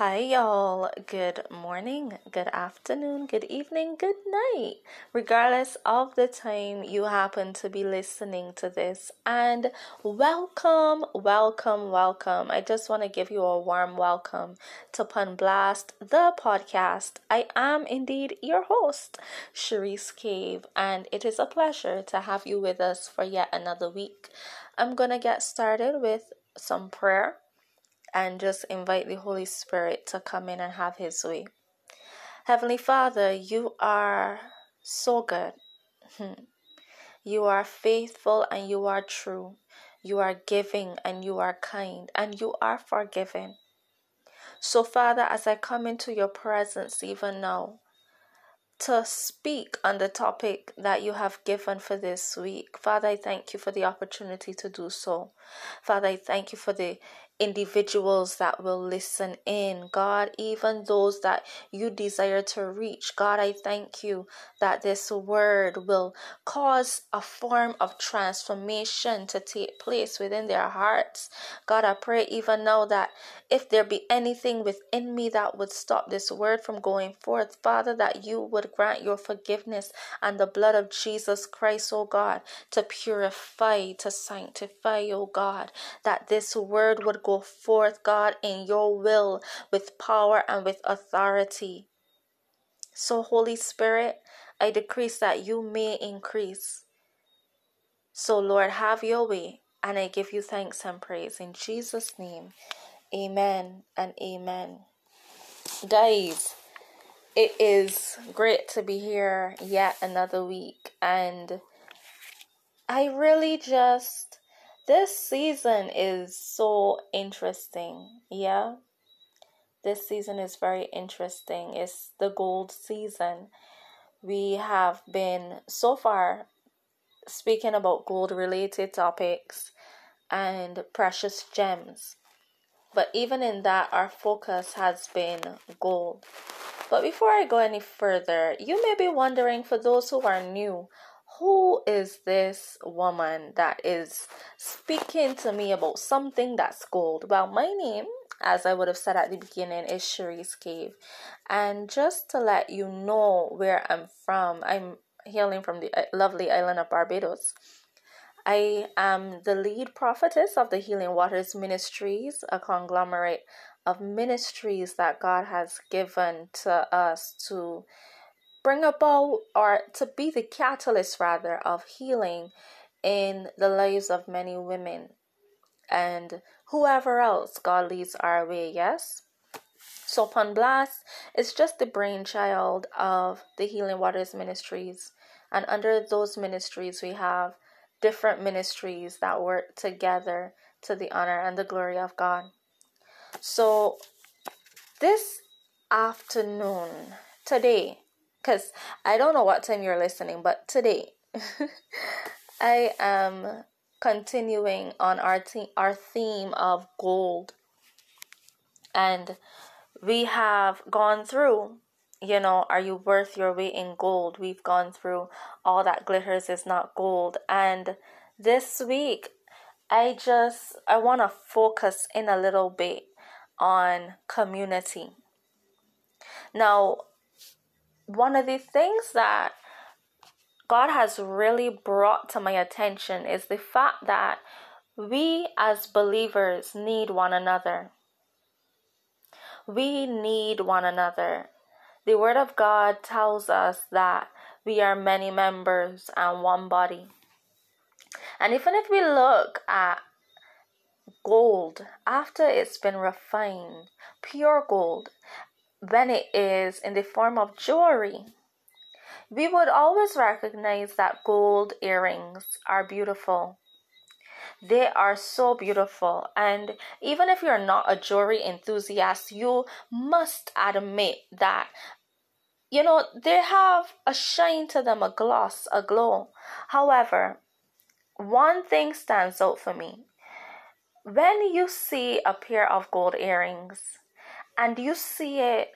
Hi, y'all. Good morning, good afternoon, good evening, good night, regardless of the time you happen to be listening to this. And welcome, welcome, welcome. I just want to give you a warm welcome to Pun Blast, the podcast. I am indeed your host, Cherise Cave, and it is a pleasure to have you with us for yet another week. I'm going to get started with some prayer and just invite the Holy Spirit to come in and have His way. Heavenly Father, you are so good. Hmm. You are faithful and you are true. You are giving and you are kind and you are forgiving. So, Father, as I come into your presence even now, to speak on the topic that you have given for this week. Father, I thank you for the opportunity to do so. Father, I thank you for the individuals that will listen in. God, even those that you desire to reach. God, I thank you that this word will cause a form of transformation to take place within their hearts. God, I pray even now that if there be anything within me that would stop this word from going forth, Father, that you would grant your forgiveness and the blood of Jesus Christ, oh God, to purify, to sanctify, oh God, that this word would go go forth, God, in your will with power and with authority. So, Holy Spirit, I decrease that you may increase. So, Lord, have your way, and I give you thanks and praise in Jesus' name. Amen and amen. Guys, it is great to be here yet another week, and I really just this season is so interesting. Yeah. This season is very interesting. It's the gold season. We have been so far speaking about gold related topics and precious gems. But even in that, our focus has been gold. But before I go any further, you may be wondering for those who are new, who is this woman that is speaking to me about something that's gold? Well, my name, as I would have said at the beginning, is Cherise Cave. And just to let you know where I'm from, I'm hailing from the uh, lovely island of Barbados. I am the lead prophetess of the Healing Waters Ministries, a conglomerate of ministries that God has given to us to bring about or to be the catalyst rather of healing in the lives of many women and whoever else God leads our way, yes? So Pun Blast is just the brainchild of the Healing Waters Ministries. And under those ministries we have different ministries that work together to the honor and the glory of God. So this afternoon, today, because I don't know what time you're listening, but today I am continuing on our te- our theme of gold, and we have gone through. You know, are you worth your weight in gold? We've gone through all that glitters is not gold, and this week I just I want to focus in a little bit on community. Now, one of the things that God has really brought to my attention is the fact that we as believers need one another. We need one another. The Word of God tells us that we are many members and one body. And even if we look at gold after it's been refined, pure gold, when it is in the form of jewelry. We would always recognize that gold earrings are beautiful. They are so beautiful, and even if you're not a jewelry enthusiast, you must admit that you know they have a shine to them, a gloss, a glow. However, one thing stands out for me. When you see a pair of gold earrings, and you see it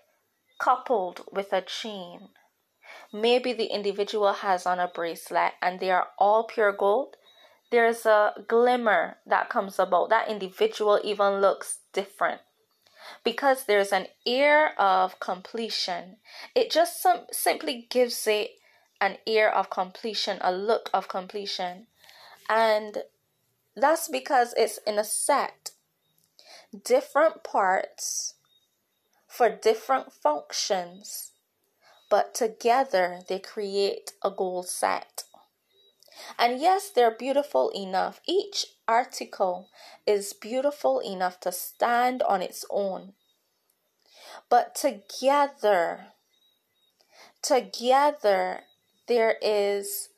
coupled with a chain. Maybe the individual has on a bracelet and they are all pure gold. There's a glimmer that comes about. That individual even looks different. because there's an air of completion. It just some, simply gives it an air of completion, a look of completion. And that's because it's in a set. Different parts for different functions, but together they create a goal set. And yes, they're beautiful enough. Each article is beautiful enough to stand on its own. But together, together, there is,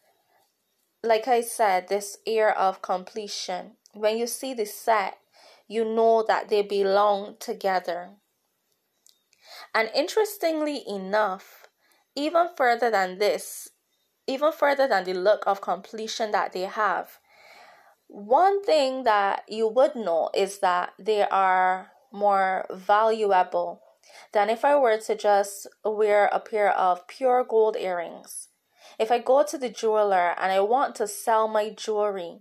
like I said, this air of completion. When you see the set, you know that they belong together. And interestingly enough, even further than this, even further than the look of completion that they have, one thing that you would know is that they are more valuable than if I were to just wear a pair of pure gold earrings. If I go to the jeweler and I want to sell my jewelry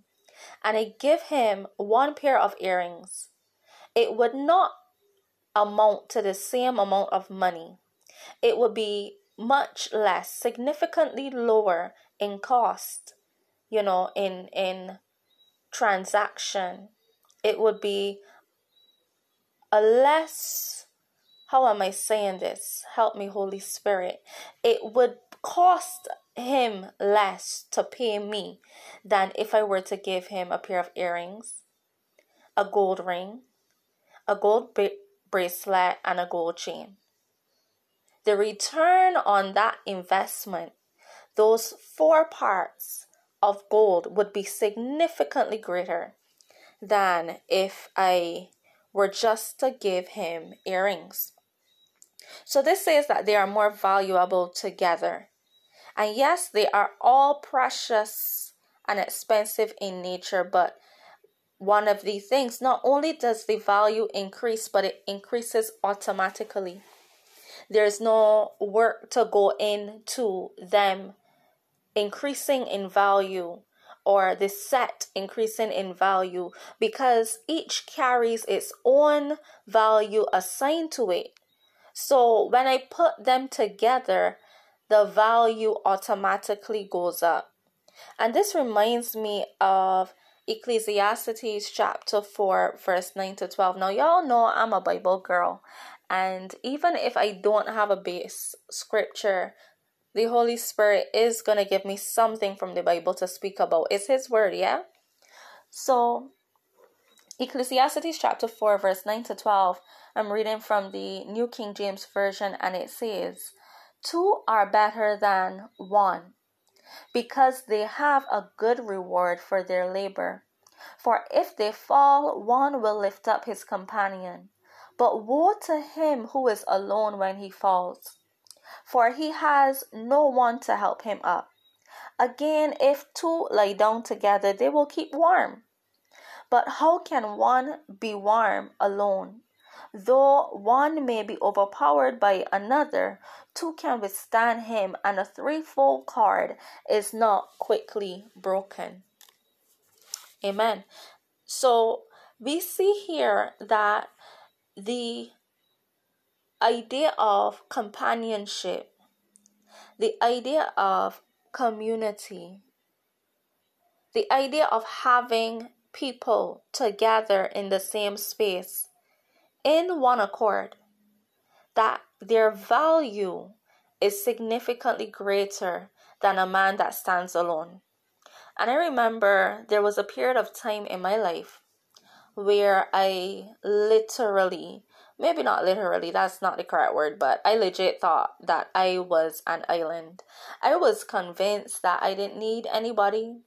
and I give him one pair of earrings, it would not amount to the same amount of money. It would be much less, significantly lower in cost, you know, in in transaction. It would be a less how am I saying this? Help me, Holy Spirit. It would cost him less to pay me than if I were to give him a pair of earrings, a gold ring, a gold bracelet, and a gold chain. The return on that investment, those four parts of gold, would be significantly greater than if I were just to give him earrings. So this says that they are more valuable together. And yes, they are all precious and expensive in nature, but one of the things, not only does the value increase, but it increases automatically. There's no work to go into them increasing in value or the set increasing in value because each carries its own value assigned to it. So when I put them together, the value automatically goes up. And this reminds me of Ecclesiastes chapter 4, verse 9 to 12. Now, y'all know I'm a Bible girl, and even if I don't have a base scripture, the Holy Spirit is going to give me something from the Bible to speak about. It's His word, yeah? So, Ecclesiastes chapter 4, verse 9 to 12, I'm reading from the New King James Version, and it says, Two are better than one, because they have a good reward for their labor. For if they fall, one will lift up his companion. But woe to him who is alone when he falls, for he has no one to help him up. Again, if two lie down together, they will keep warm. But how can one be warm alone? Though one may be overpowered by another, two can withstand him, and a threefold cord is not quickly broken. Amen. So we see here that the idea of companionship, the idea of community, the idea of having people together in the same space in one accord, that their value is significantly greater than a man that stands alone. And I remember there was a period of time in my life where I literally, maybe not literally, that's not the correct word, but I legit thought that I was an island. I was convinced that I didn't need anybody.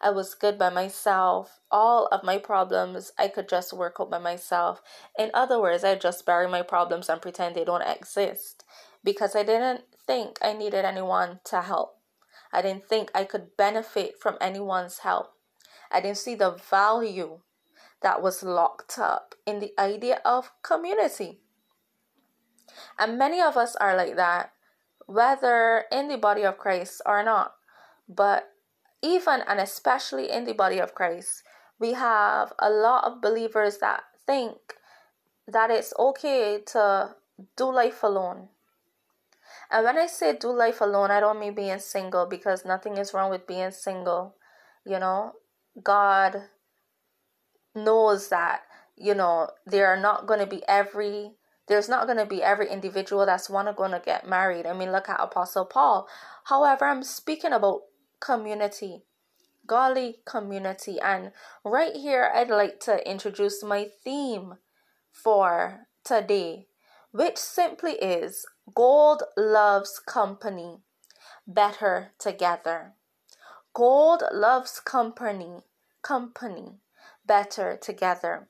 I was good by myself. All of my problems I could just work out by myself. In other words, I just bury my problems and pretend they don't exist because I didn't think I needed anyone to help. I didn't think I could benefit from anyone's help. I didn't see the value that was locked up in the idea of community. And many of us are like that, whether in the body of Christ or not. But even and especially in the body of Christ, we have a lot of believers that think that it's okay to do life alone. And when I say do life alone, I don't mean being single because nothing is wrong with being single. You know, God knows that, you know, there are not going to be every there's not going to be every individual that's one going to get married. I mean, look at Apostle Paul. However, I'm speaking about community, godly community. And right here, I'd like to introduce my theme for today, which simply is Gold loves company, better together. Gold loves company, company, better together.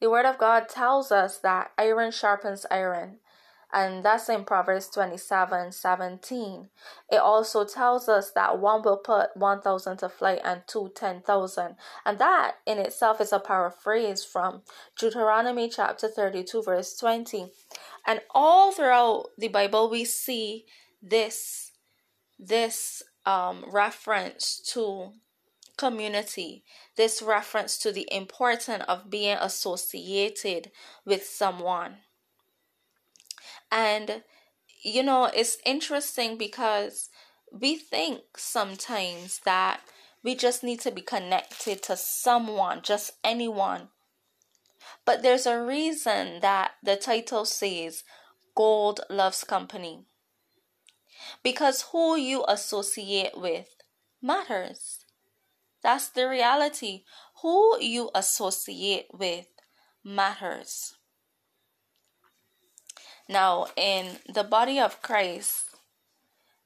The Word of God tells us that iron sharpens iron, and that's in Proverbs 27 17. It also tells us that one will put 1,000 to flight and two 10,000. And that in itself is a paraphrase from Deuteronomy chapter 32, verse 20. And all throughout the Bible, we see this, this um, reference to community, this reference to the importance of being associated with someone. And, you know, it's interesting because we think sometimes that we just need to be connected to someone, just anyone. But there's a reason that the title says Gold Loves Company. Because who you associate with matters. That's the reality. Who you associate with matters. Now, in the body of Christ,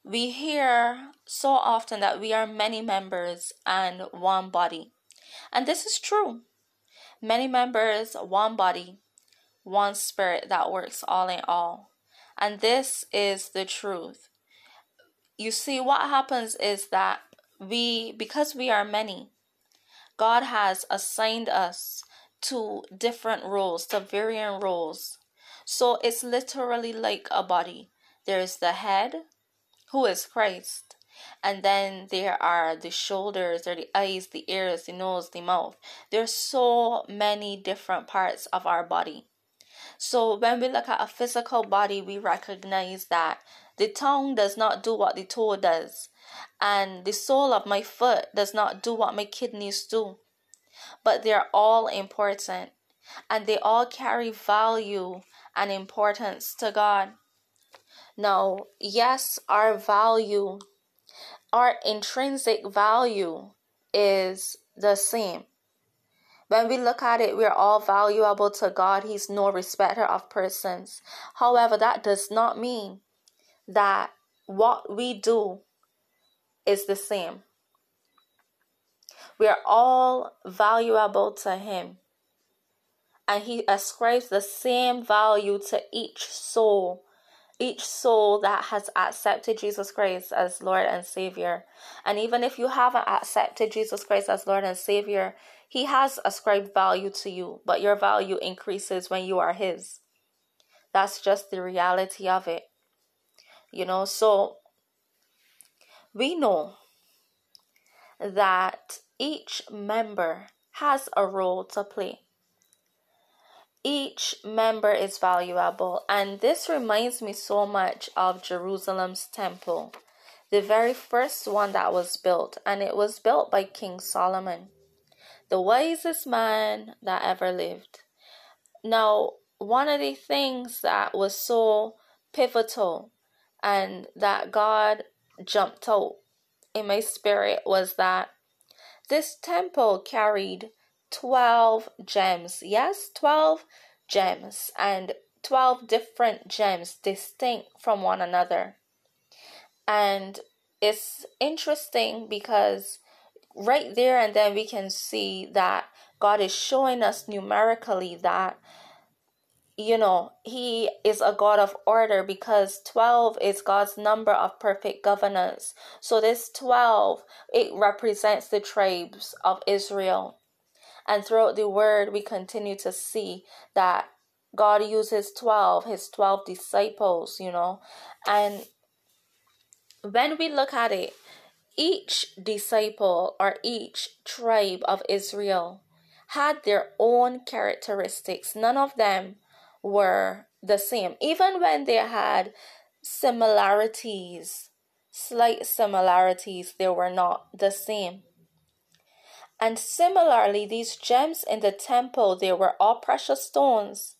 we hear so often that we are many members and one body. And this is true. Many members, one body, one spirit that works all in all. And this is the truth. You see, what happens is that we, because we are many, God has assigned us to different roles, to varying roles. So it's literally like a body. There's the head, who is Christ. And then there are the shoulders, there are the eyes, the ears, the nose, the mouth. There's so many different parts of our body. So when we look at a physical body, we recognize that the tongue does not do what the toe does and the sole of my foot does not do what my kidneys do. But they're all important and they all carry value and importance to God. Now, yes, our value, our intrinsic value is the same. When we look at it, we're all valuable to God. He's no respecter of persons. However, that does not mean that what we do is the same. We are all valuable to Him. And He ascribes the same value to each soul, each soul that has accepted Jesus Christ as Lord and Savior. And even if you haven't accepted Jesus Christ as Lord and Savior, He has ascribed value to you, but your value increases when you are His. That's just the reality of it. You know, so we know that each member has a role to play. Each member is valuable, and this reminds me so much of Jerusalem's temple, the very first one that was built, and it was built by King Solomon, the wisest man that ever lived. Now, one of the things that was so pivotal and that God jumped out in my spirit was that this temple carried 12 gems. Yes, 12 gems and 12 different gems distinct from one another. And it's interesting because right there and then we can see that God is showing us numerically that you know, he is a God of order because 12 is God's number of perfect governance. So this 12, it represents the tribes of Israel. And throughout the word, we continue to see that God uses 12, his 12 disciples, you know. And when we look at it, each disciple or each tribe of Israel had their own characteristics. None of them were the same. Even when they had similarities, slight similarities, they were not the same. And similarly, these gems in the temple, they were all precious stones.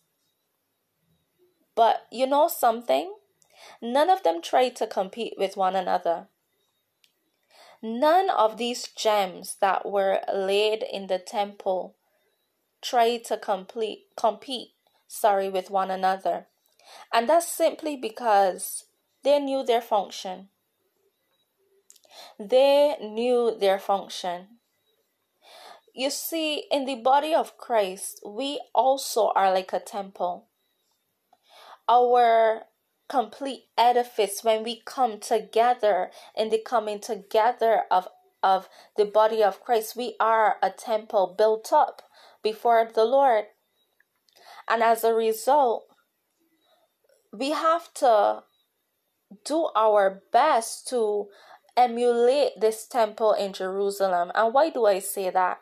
But you know something? None of them tried to compete with one another. None of these gems that were laid in the temple tried to complete, compete sorry with one another. And that's simply because they knew their function. They knew their function. You see, in the body of Christ, we also are like a temple. Our complete edifice when we come together in the coming together of of the body of Christ we are a temple built up before the Lord. And as a result we have to do our best to emulate this temple in Jerusalem. And why do I say that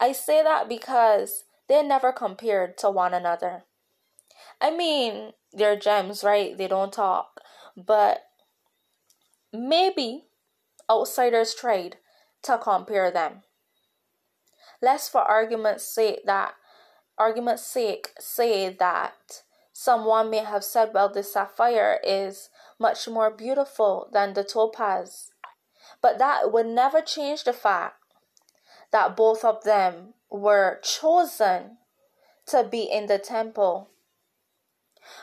I say that because they never compared to one another I mean they're gems, right? They don't talk. But maybe outsiders tried to compare them. Let's for argument's sake that argument's sake say that someone may have said, well, the sapphire is much more beautiful than the topaz. But that would never change the fact that both of them were chosen to be in the temple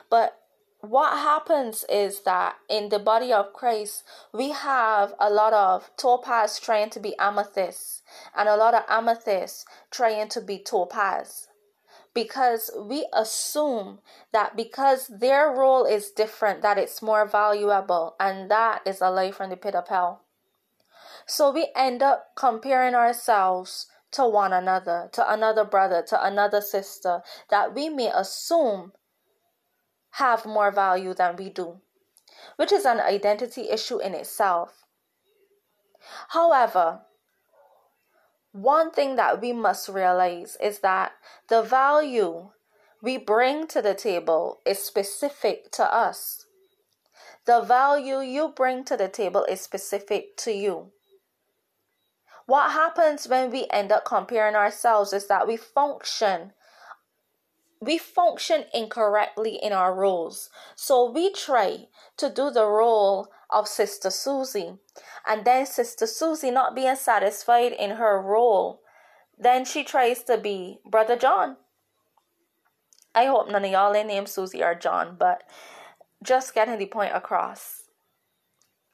but what happens is that in the body of Christ, we have a lot of topaz trying to be amethyst and a lot of amethyst trying to be topaz. Because we assume that because their role is different, that it's more valuable, and that is a lie from the pit of hell. So we end up comparing ourselves to one another, to another brother, to another sister, that we may assume have more value than we do, which is an identity issue in itself. However, one thing that we must realize is that the value we bring to the table is specific to us. The value you bring to the table is specific to you. What happens when we end up comparing ourselves is that we function we function incorrectly in our roles. So we try to do the role of Sister Susie. And then Sister Susie, not being satisfied in her role, then she tries to be Brother John. I hope none of y'all ain't named Susie or John, but just getting the point across.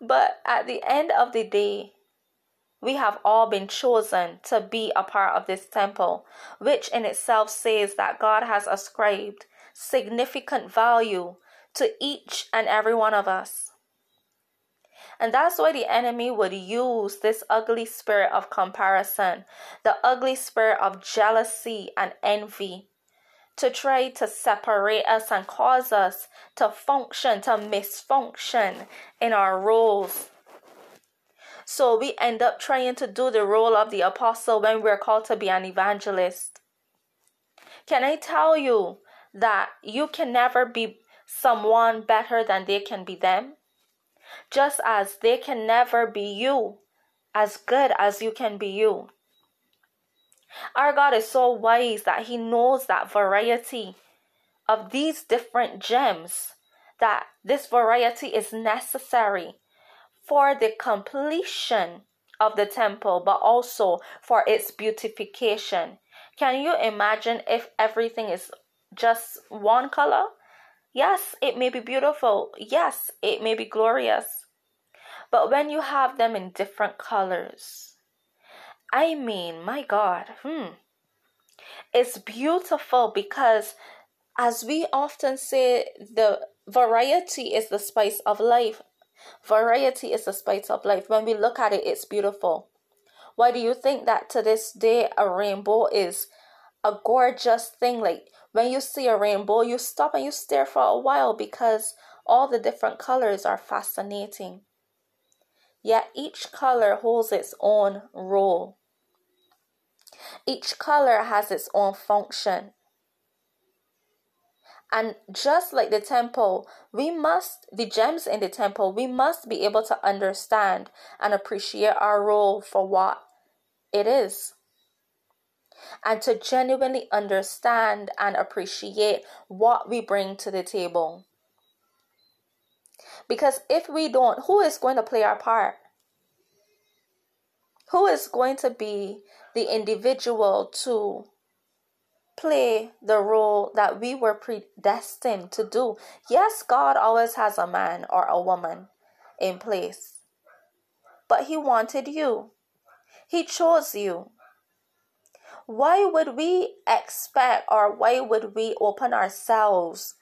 but at the end of the day, we have all been chosen to be a part of this temple, which in itself says that God has ascribed significant value to each and every one of us. And that's why the enemy would use this ugly spirit of comparison, the ugly spirit of jealousy and envy, to try to separate us and cause us to function, to misfunction in our roles so we end up trying to do the role of the apostle when we're called to be an evangelist. Can I tell you that you can never be someone better than they can be them? Just as they can never be you as good as you can be you. Our God is so wise that He knows that variety of these different gems, that this variety is necessary for the completion of the temple, but also for its beautification. Can you imagine if everything is just one color? Yes, it may be beautiful. Yes, it may be glorious. But when you have them in different colors, I mean, my God, hmm, it's beautiful because, as we often say, the variety is the spice of life. Variety is the spice of life. When we look at it, it's beautiful. Why do you think that to this day a rainbow is a gorgeous thing? Like when you see a rainbow, you stop and you stare for a while because all the different colors are fascinating. Yet each color holds its own role. Each color has its own function. And just like the temple, we must, the gems in the temple, we must be able to understand and appreciate our role for what it is. And to genuinely understand and appreciate what we bring to the table. Because if we don't, who is going to play our part? Who is going to be the individual to play the role that we were predestined to do? Yes, God always has a man or a woman in place, but He wanted you, He chose you. Why would we expect or why would we open ourselves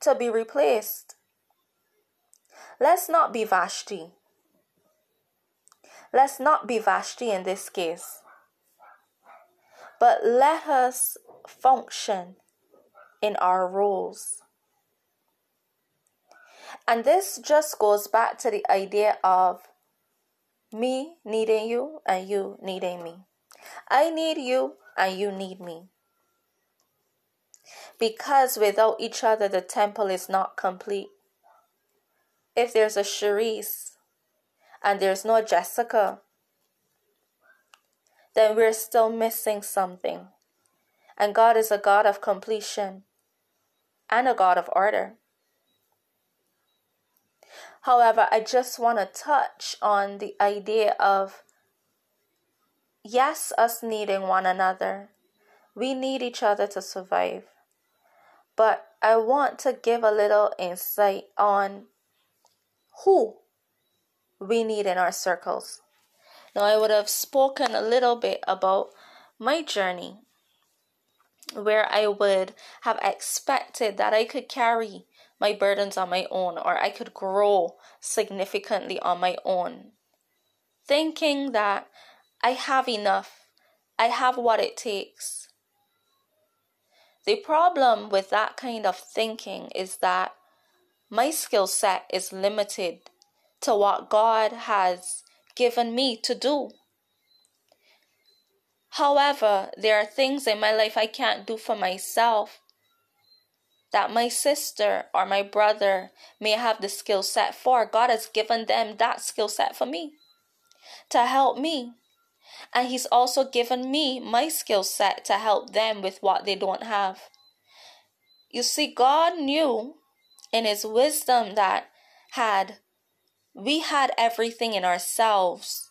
to be replaced? Let's not be Vashti. Let's not be Vashti in this case. But let us function in our roles. And this just goes back to the idea of me needing you and you needing me. I need you and you need me. Because without each other, the temple is not complete if there's a Cherise and there's no Jessica, then we're still missing something. And God is a God of completion and a God of order. However, I just want to touch on the idea of yes, us needing one another. We need each other to survive. But I want to give a little insight on who we need in our circles. Now, I would have spoken a little bit about my journey where I would have expected that I could carry my burdens on my own or I could grow significantly on my own, thinking that I have enough, I have what it takes. The problem with that kind of thinking is that my skill set is limited to what God has given me to do. However, there are things in my life I can't do for myself that my sister or my brother may have the skill set for. God has given them that skill set for me to help me. And He's also given me my skill set to help them with what they don't have. You see, God knew in his wisdom that had we had everything in ourselves,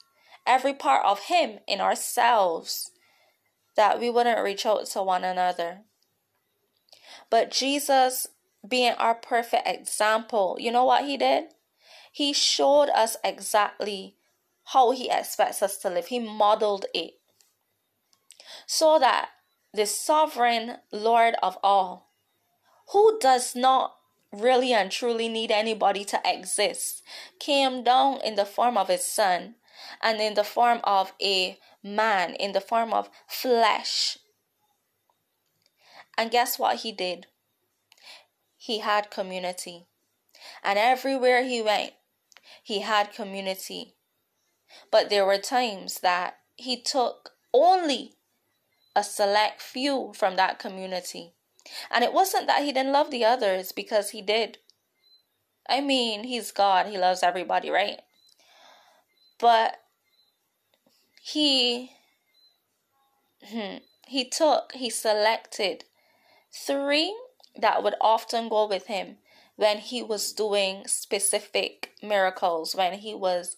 every part of him in ourselves, that we wouldn't reach out to one another. But Jesus, being our perfect example, you know what he did? He showed us exactly how he expects us to live. He modeled it. So that the sovereign Lord of all, who does not really and truly need anybody to exist, came down in the form of his son and in the form of a man, in the form of flesh. And guess what he did? He had community. And everywhere he went, he had community. But there were times that he took only a select few from that community and it wasn't that he didn't love the others, because he did. I mean, he's God, he loves everybody, right? But he hmm, he took, he selected three that would often go with him when he was doing specific miracles, when he was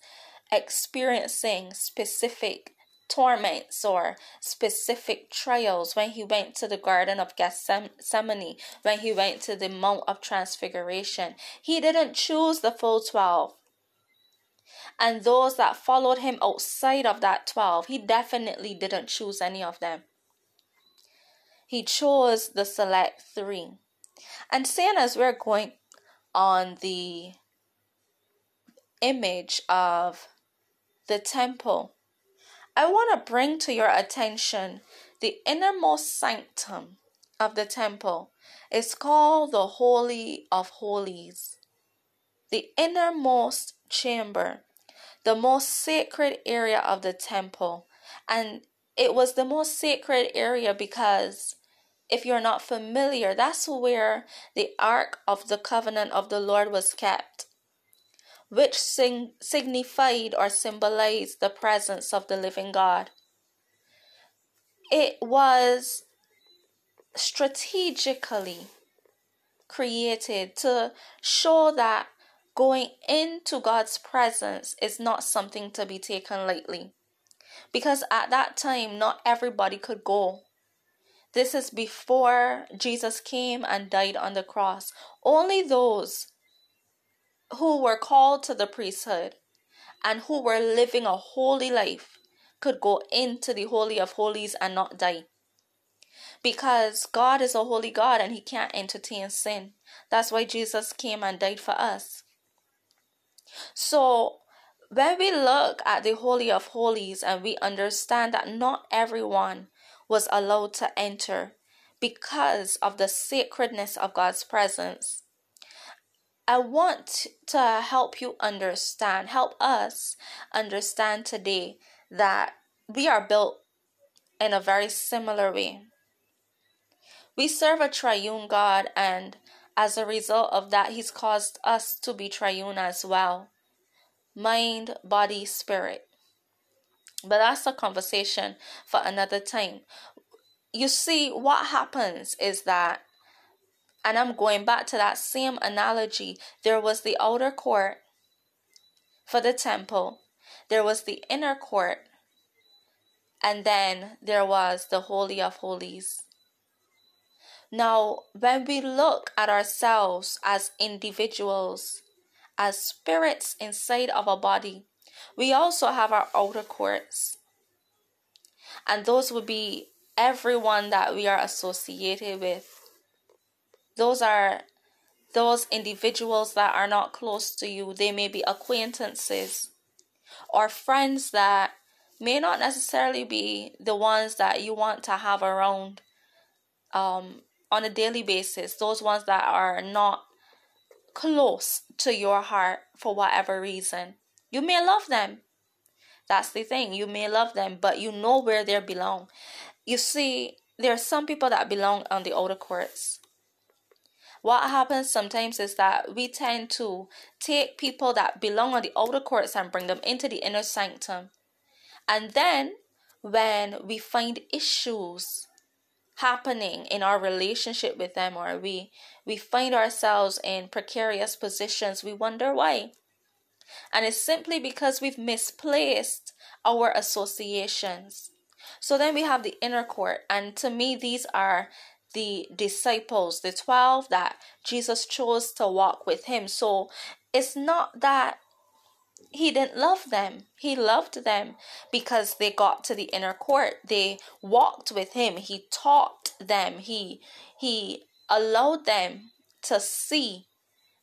experiencing specific torments or specific trials when he went to the Garden of Gethsemane, when he went to the Mount of Transfiguration. He didn't choose the full 12. And those that followed him outside of that 12, he definitely didn't choose any of them. He chose the select three. And seeing as we're going on the image of the temple, I want to bring to your attention the innermost sanctum of the temple. It's called the Holy of Holies. The innermost chamber, the most sacred area of the temple. And it was the most sacred area because if you're not familiar, that's where the Ark of the Covenant of the Lord was kept, which sing- signified or symbolized the presence of the living God. It was strategically created to show that going into God's presence is not something to be taken lightly. Because at that time, not everybody could go. This is before Jesus came and died on the cross. Only those who were called to the priesthood and who were living a holy life could go into the Holy of Holies and not die. Because God is a holy God and He can't entertain sin. That's why Jesus came and died for us. So, when we look at the Holy of Holies and we understand that not everyone was allowed to enter because of the sacredness of God's presence. I want to help you understand, help us understand today that we are built in a very similar way. We serve a triune God, and as a result of that, He's caused us to be triune as well mind, body, spirit. But that's a conversation for another time. You see, what happens is that, and I'm going back to that same analogy, there was the outer court for the temple, there was the inner court, and then there was the Holy of Holies. Now, when we look at ourselves as individuals, as spirits inside of a body, we also have our outer courts. And those would be everyone that we are associated with. Those are those individuals that are not close to you. They may be acquaintances or friends that may not necessarily be the ones that you want to have around um, on a daily basis. Those ones that are not close to your heart for whatever reason. You may love them. That's the thing. You may love them, but you know where they belong. You see, there are some people that belong on the outer courts. What happens sometimes is that we tend to take people that belong on the outer courts and bring them into the inner sanctum. And then when we find issues happening in our relationship with them or we we find ourselves in precarious positions we wonder why. And it's simply because we've misplaced our associations. So then we have the inner court and to me these are the disciples the 12 that Jesus chose to walk with him. So it's not that he didn't love them. He loved them because they got to the inner court. They walked with him. He taught them. He he allowed them to see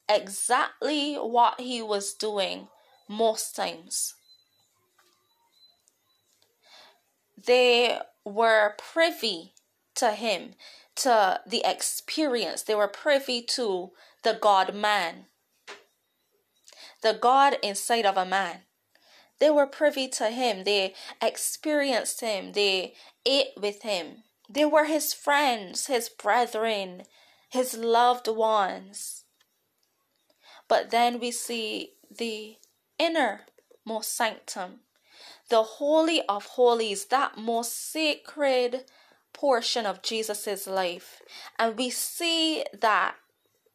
exactly what he was doing most times. They were privy to him, to the experience. They were privy to the God man the God inside of a man. They were privy to him, they experienced him, they ate with him. They were his friends, his brethren, his loved ones. But then we see the inner most sanctum, the holy of holies, that most sacred portion of Jesus' life. And we see that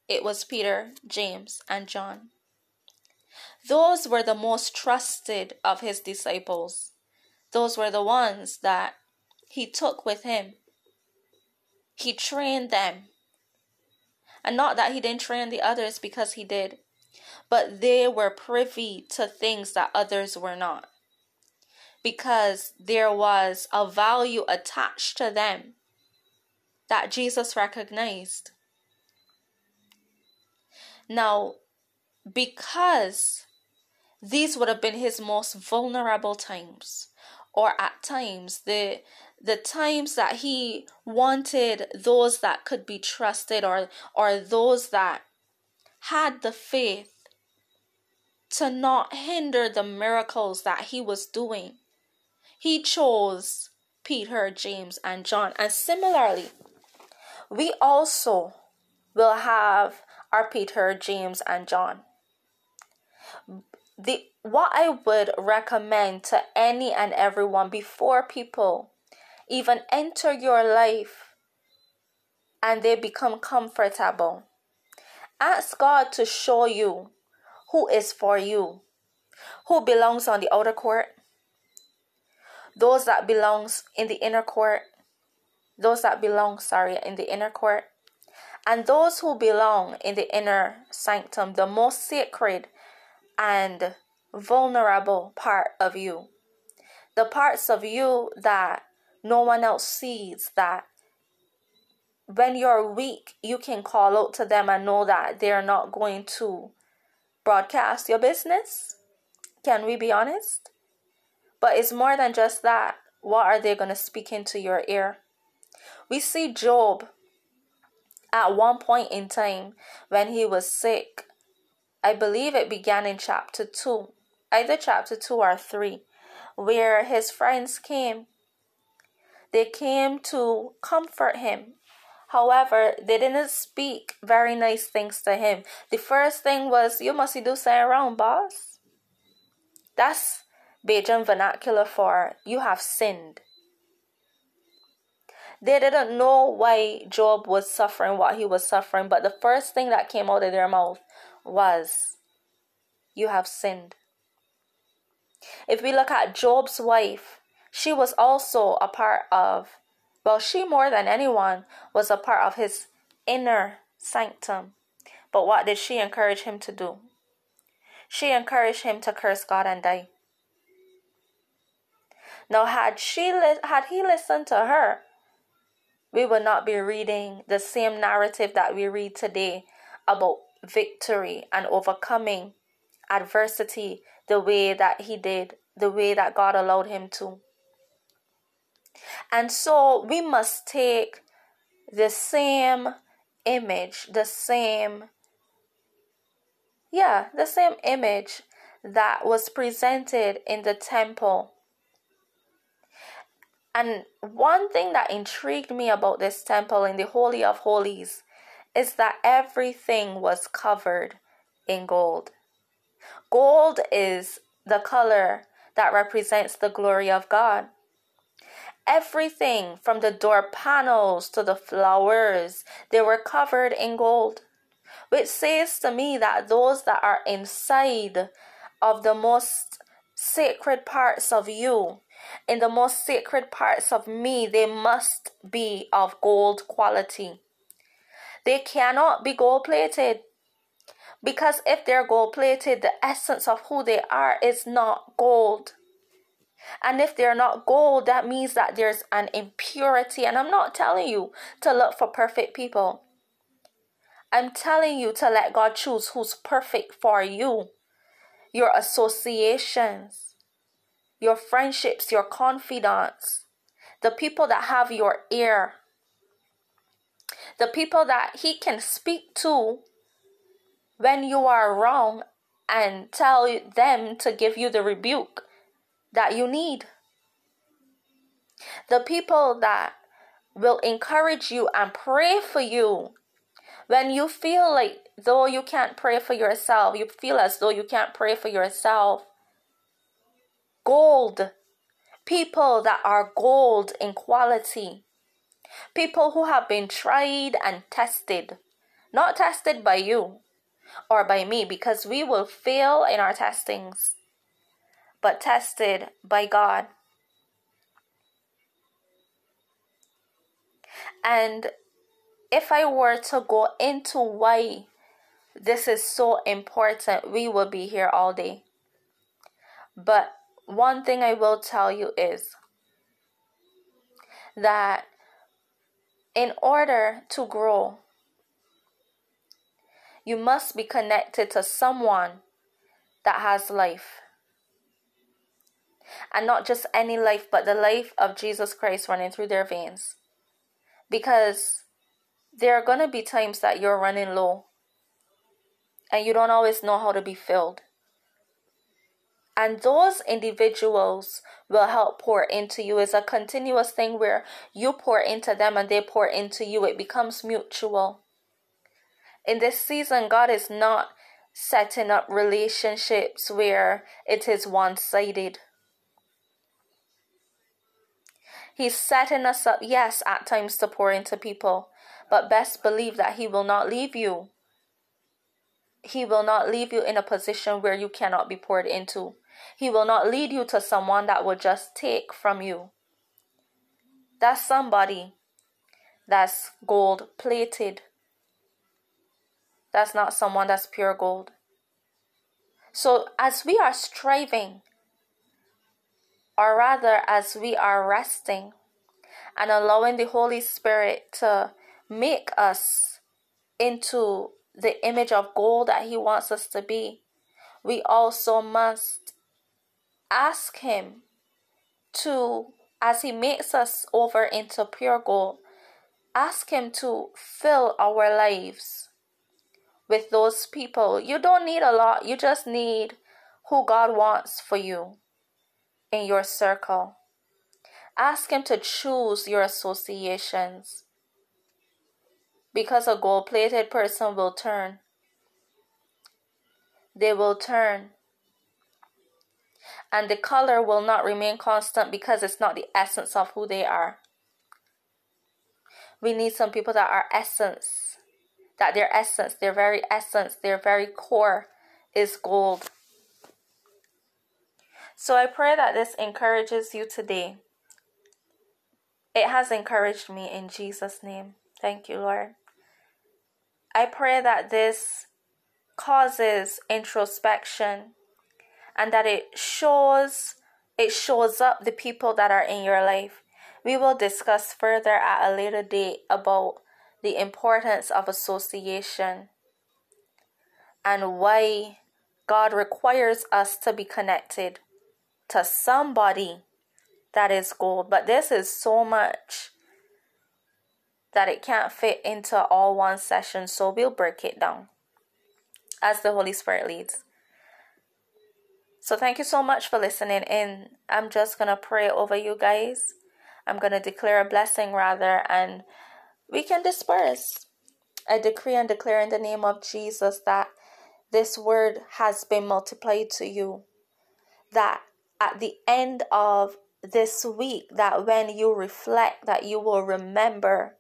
it was Peter, James, and John. Those were the most trusted of his disciples. Those were the ones that he took with him. He trained them. And not that he didn't train the others because he did, but they were privy to things that others were not. Because there was a value attached to them that Jesus recognized. Now, because these would have been his most vulnerable times or at times the the times that he wanted those that could be trusted or or those that had the faith to not hinder the miracles that he was doing he chose Peter, James, and John. And similarly, we also will have our Peter, James, and John. The what I would recommend to any and everyone before people even enter your life and they become comfortable. Ask God to show you who is for you, who belongs on the outer court, those that belongs in the inner court, those that belong, sorry, in the inner court, and those who belong in the inner sanctum, the most sacred and vulnerable part of you. The parts of you that no one else sees, that when you're weak, you can call out to them and know that they're not going to broadcast your business. Can we be honest? But it's more than just that. What are they going to speak into your ear? We see Job at one point in time when he was sick. I believe it began in chapter 2, either chapter 2 or 3, where his friends came. They came to comfort him. However, they didn't speak very nice things to him. The first thing was, You must do something wrong, boss. That's Bajan vernacular for you have sinned. They didn't know why Job was suffering what he was suffering, but the first thing that came out of their mouth was, You have sinned. If we look at Job's wife, she was also a part of, well, she more than anyone was a part of his inner sanctum. But what did she encourage him to do? She encouraged him to curse God and die. Now, had she had he listened to her, we would not be reading the same narrative that we read today about victory and overcoming adversity the way that he did, the way that God allowed him to. And so we must take the same image, the same, yeah, the same image that was presented in the temple and one thing that intrigued me about this temple in the Holy of Holies is that everything was covered in gold. Gold is the color that represents the glory of God. Everything from the door panels to the flowers, they were covered in gold, which says to me that those that are inside of the most sacred parts of you in the most sacred parts of me, they must be of gold quality. They cannot be gold plated. Because if they're gold plated, the essence of who they are is not gold. And if they're not gold, that means that there's an impurity. And I'm not telling you to look for perfect people. I'm telling you to let God choose who's perfect for you. Your associations, your friendships, your confidants, the people that have your ear, the people that He can speak to when you are wrong and tell them to give you the rebuke that you need. The people that will encourage you and pray for you when you feel like though you can't pray for yourself, you feel as though you can't pray for yourself gold. People that are gold in quality. People who have been tried and tested. Not tested by you or by me because we will fail in our testings, but tested by God. And if I were to go into why this is so important, we will be here all day. But one thing I will tell you is that in order to grow, you must be connected to someone that has life. And not just any life, but the life of Jesus Christ running through their veins. Because there are going to be times that you're running low and you don't always know how to be filled. And those individuals will help pour into you. It's a continuous thing where you pour into them and they pour into you. It becomes mutual. In this season god is not setting up relationships where it is one-sided. He's setting us up yes at times to pour into people but best believe that he will not leave you. He will not leave you in a position where you cannot be poured into he will not lead you to someone that will just take from you. That's somebody that's gold plated. That's not someone that's pure gold. So, as we are striving, or rather, as we are resting and allowing the Holy Spirit to make us into the image of gold that He wants us to be, we also must ask Him to, as He makes us over into pure gold, ask Him to fill our lives with those people. You don't need a lot, you just need who God wants for you in your circle. Ask Him to choose your associations because a gold plated person will turn. They will turn and the color will not remain constant because it's not the essence of who they are. We need some people that are essence, that their essence, their very essence, their very core is gold. So I pray that this encourages you today. It has encouraged me in Jesus' name. Thank you, Lord. I pray that this causes introspection and that it shows it shows up the people that are in your life. We will discuss further at a later date about the importance of association and why God requires us to be connected to somebody that is gold. But this is so much that it can't fit into all one session, so we'll break it down as the Holy Spirit leads. So thank you so much for listening in. I'm just going to pray over you guys. I'm going to declare a blessing rather, and we can disperse. I decree and declare in the name of Jesus that this word has been multiplied to you. That at the end of this week, that when you reflect, that you will remember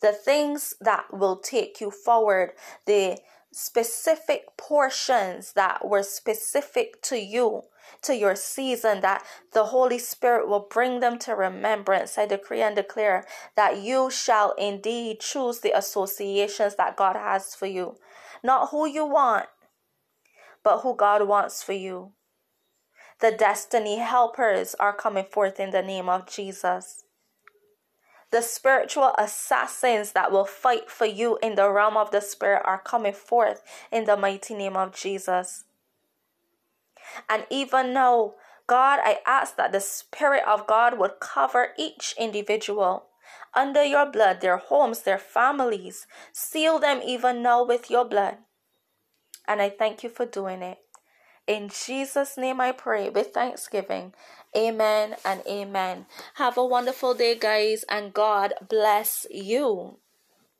the things that will take you forward, the specific portions that were specific to you, to your season, that the Holy Spirit will bring them to remembrance. I decree and declare that you shall indeed choose the associations that God has for you. Not who you want, but who God wants for you. The destiny helpers are coming forth in the name of Jesus the spiritual assassins that will fight for you in the realm of the spirit are coming forth in the mighty name of Jesus. And even now, God, I ask that the Spirit of God would cover each individual under your blood, their homes, their families. Seal them even now with your blood. And I thank you for doing it. In Jesus' name I pray with thanksgiving. Amen and amen. Have a wonderful day, guys, and God bless you.